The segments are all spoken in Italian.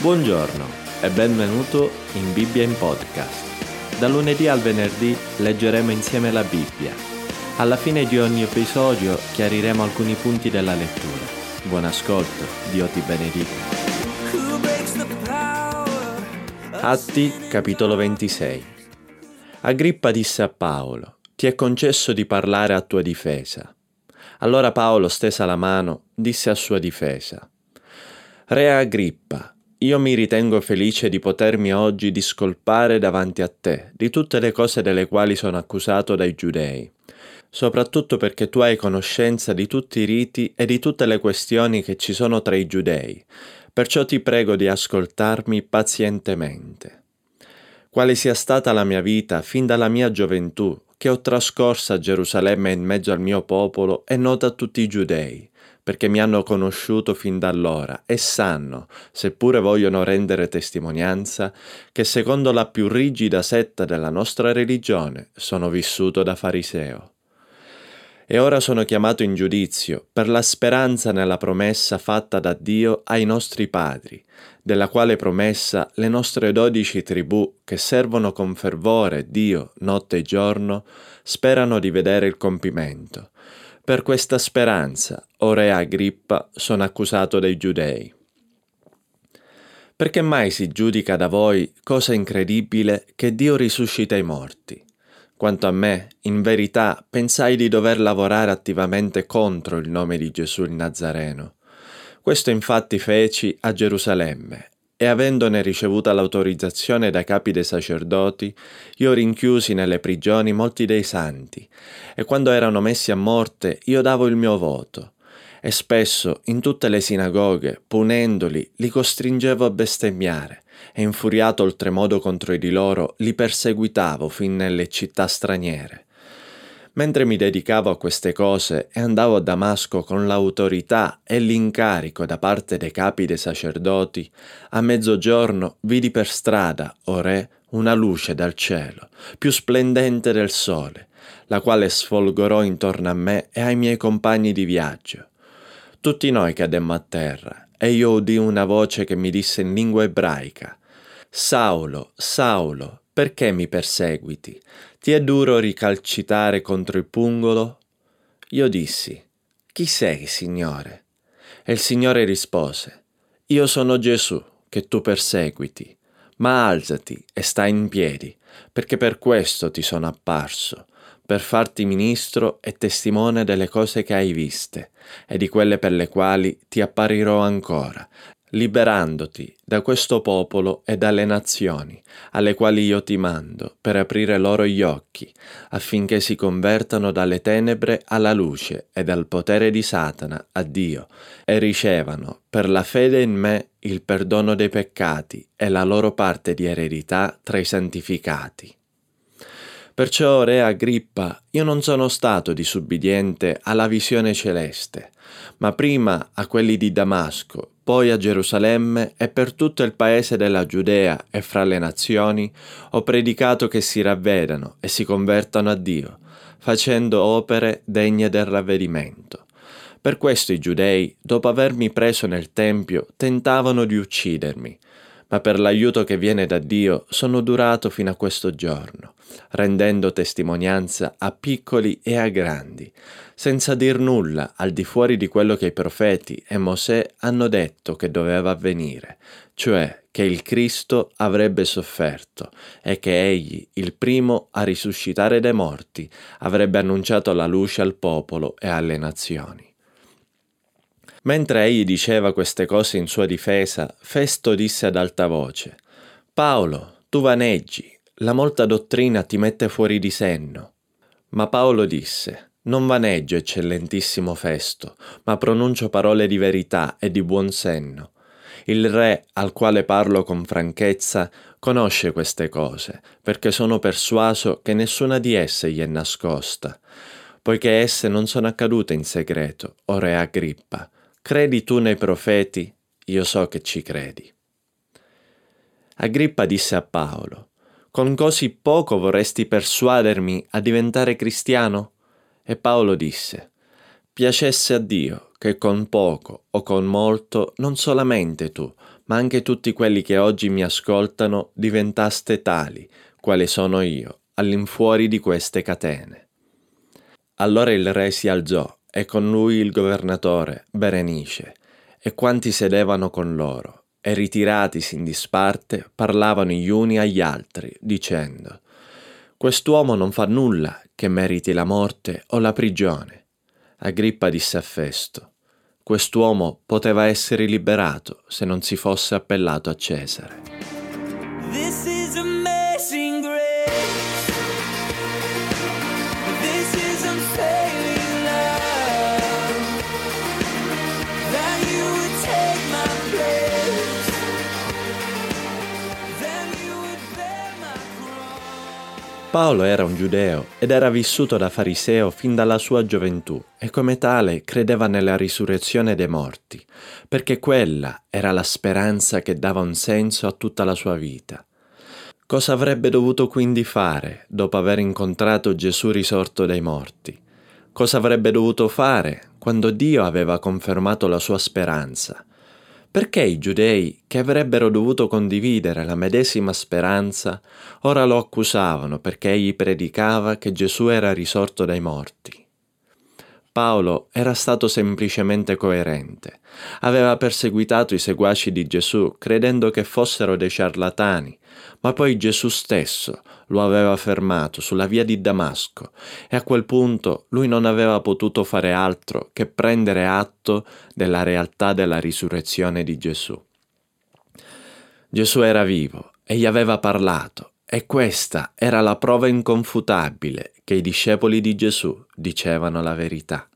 Buongiorno e benvenuto in Bibbia in podcast. Da lunedì al venerdì leggeremo insieme la Bibbia. Alla fine di ogni episodio chiariremo alcuni punti della lettura. Buon ascolto, Dio ti benedica. Atti capitolo 26 Agrippa disse a Paolo, ti è concesso di parlare a tua difesa. Allora Paolo, stesa la mano, disse a sua difesa, Re Agrippa, io mi ritengo felice di potermi oggi discolpare davanti a te di tutte le cose delle quali sono accusato dai giudei, soprattutto perché tu hai conoscenza di tutti i riti e di tutte le questioni che ci sono tra i giudei, perciò ti prego di ascoltarmi pazientemente. Quale sia stata la mia vita fin dalla mia gioventù, che ho trascorsa a Gerusalemme in mezzo al mio popolo, è nota a tutti i giudei, perché mi hanno conosciuto fin da allora e sanno, seppure vogliono rendere testimonianza, che secondo la più rigida setta della nostra religione sono vissuto da fariseo. E ora sono chiamato in giudizio per la speranza nella promessa fatta da Dio ai nostri padri, della quale promessa le nostre dodici tribù, che servono con fervore Dio notte e giorno, sperano di vedere il compimento per questa speranza, o re Agrippa, sono accusato dai giudei. Perché mai si giudica da voi cosa incredibile che Dio risuscita i morti? Quanto a me, in verità, pensai di dover lavorare attivamente contro il nome di Gesù il Nazareno. Questo infatti feci a Gerusalemme e avendone ricevuta l'autorizzazione dai capi dei sacerdoti, io rinchiusi nelle prigioni molti dei santi, e quando erano messi a morte io davo il mio voto, e spesso in tutte le sinagoghe, punendoli, li costringevo a bestemmiare, e infuriato oltremodo contro di loro, li perseguitavo fin nelle città straniere. Mentre mi dedicavo a queste cose e andavo a Damasco con l'autorità e l'incarico da parte dei capi dei sacerdoti, a mezzogiorno vidi per strada, o re, una luce dal cielo, più splendente del sole, la quale sfolgorò intorno a me e ai miei compagni di viaggio. Tutti noi cademmo a terra, e io udì una voce che mi disse in lingua ebraica, Saulo, Saulo, perché mi perseguiti? Ti è duro ricalcitare contro il pungolo? Io dissi, Chi sei, Signore? E il Signore rispose, Io sono Gesù, che tu perseguiti, ma alzati e stai in piedi, perché per questo ti sono apparso, per farti ministro e testimone delle cose che hai viste e di quelle per le quali ti apparirò ancora, liberandoti da questo popolo e dalle nazioni, alle quali io ti mando, per aprire loro gli occhi, affinché si convertano dalle tenebre alla luce e dal potere di Satana a Dio, e ricevano, per la fede in me, il perdono dei peccati e la loro parte di eredità tra i santificati. Perciò, Re Agrippa, io non sono stato disubbidiente alla visione celeste, ma prima a quelli di Damasco, poi a Gerusalemme e per tutto il paese della Giudea e fra le nazioni, ho predicato che si ravvedano e si convertano a Dio, facendo opere degne del ravvedimento. Per questo i giudei, dopo avermi preso nel Tempio, tentavano di uccidermi, ma per l'aiuto che viene da Dio sono durato fino a questo giorno, rendendo testimonianza a piccoli e a grandi, senza dir nulla al di fuori di quello che i profeti e Mosè hanno detto che doveva avvenire, cioè che il Cristo avrebbe sofferto e che egli, il primo a risuscitare dai morti, avrebbe annunciato la luce al popolo e alle nazioni. Mentre egli diceva queste cose in sua difesa, Festo disse ad alta voce, Paolo, tu vaneggi, la molta dottrina ti mette fuori di senno. Ma Paolo disse, Non vaneggio, eccellentissimo Festo, ma pronuncio parole di verità e di buon senno. Il re, al quale parlo con franchezza, conosce queste cose, perché sono persuaso che nessuna di esse gli è nascosta, poiché esse non sono accadute in segreto, o re Agrippa, Credi tu nei profeti? Io so che ci credi. Agrippa disse a Paolo, Con così poco vorresti persuadermi a diventare cristiano? E Paolo disse, Piacesse a Dio che con poco o con molto non solamente tu, ma anche tutti quelli che oggi mi ascoltano diventaste tali, quale sono io, all'infuori di queste catene. Allora il re si alzò e con lui il governatore Berenice e quanti sedevano con loro e ritiratisi in disparte parlavano gli uni agli altri dicendo Quest'uomo non fa nulla che meriti la morte o la prigione. Agrippa disse a Festo Quest'uomo poteva essere liberato se non si fosse appellato a Cesare. Paolo era un giudeo ed era vissuto da fariseo fin dalla sua gioventù e come tale credeva nella risurrezione dei morti, perché quella era la speranza che dava un senso a tutta la sua vita. Cosa avrebbe dovuto quindi fare dopo aver incontrato Gesù risorto dai morti? Cosa avrebbe dovuto fare quando Dio aveva confermato la sua speranza? Perché i giudei, che avrebbero dovuto condividere la medesima speranza, ora lo accusavano perché egli predicava che Gesù era risorto dai morti? Paolo era stato semplicemente coerente. Aveva perseguitato i seguaci di Gesù credendo che fossero dei ciarlatani, ma poi Gesù stesso lo aveva fermato sulla via di Damasco e a quel punto lui non aveva potuto fare altro che prendere atto della realtà della risurrezione di Gesù. Gesù era vivo e gli aveva parlato e questa era la prova inconfutabile che i discepoli di Gesù dicevano la verità.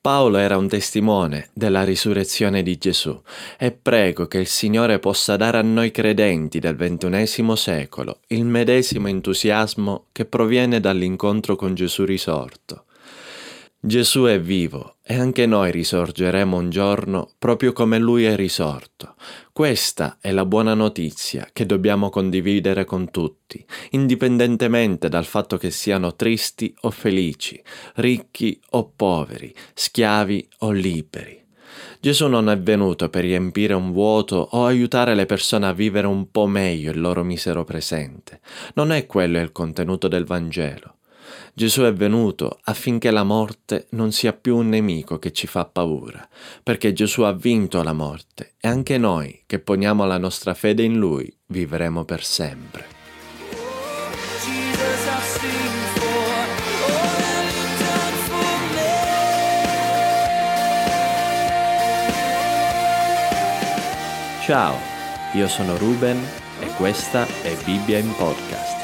Paolo era un testimone della risurrezione di Gesù e prego che il Signore possa dare a noi credenti del ventunesimo secolo il medesimo entusiasmo che proviene dall'incontro con Gesù risorto. Gesù è vivo e anche noi risorgeremo un giorno proprio come Lui è risorto. Questa è la buona notizia che dobbiamo condividere con tutti, indipendentemente dal fatto che siano tristi o felici, ricchi o poveri, schiavi o liberi. Gesù non è venuto per riempire un vuoto o aiutare le persone a vivere un po' meglio il loro misero presente. Non è quello il contenuto del Vangelo. Gesù è venuto affinché la morte non sia più un nemico che ci fa paura, perché Gesù ha vinto la morte e anche noi che poniamo la nostra fede in Lui vivremo per sempre. Ciao, io sono Ruben e questa è Bibbia in Podcast.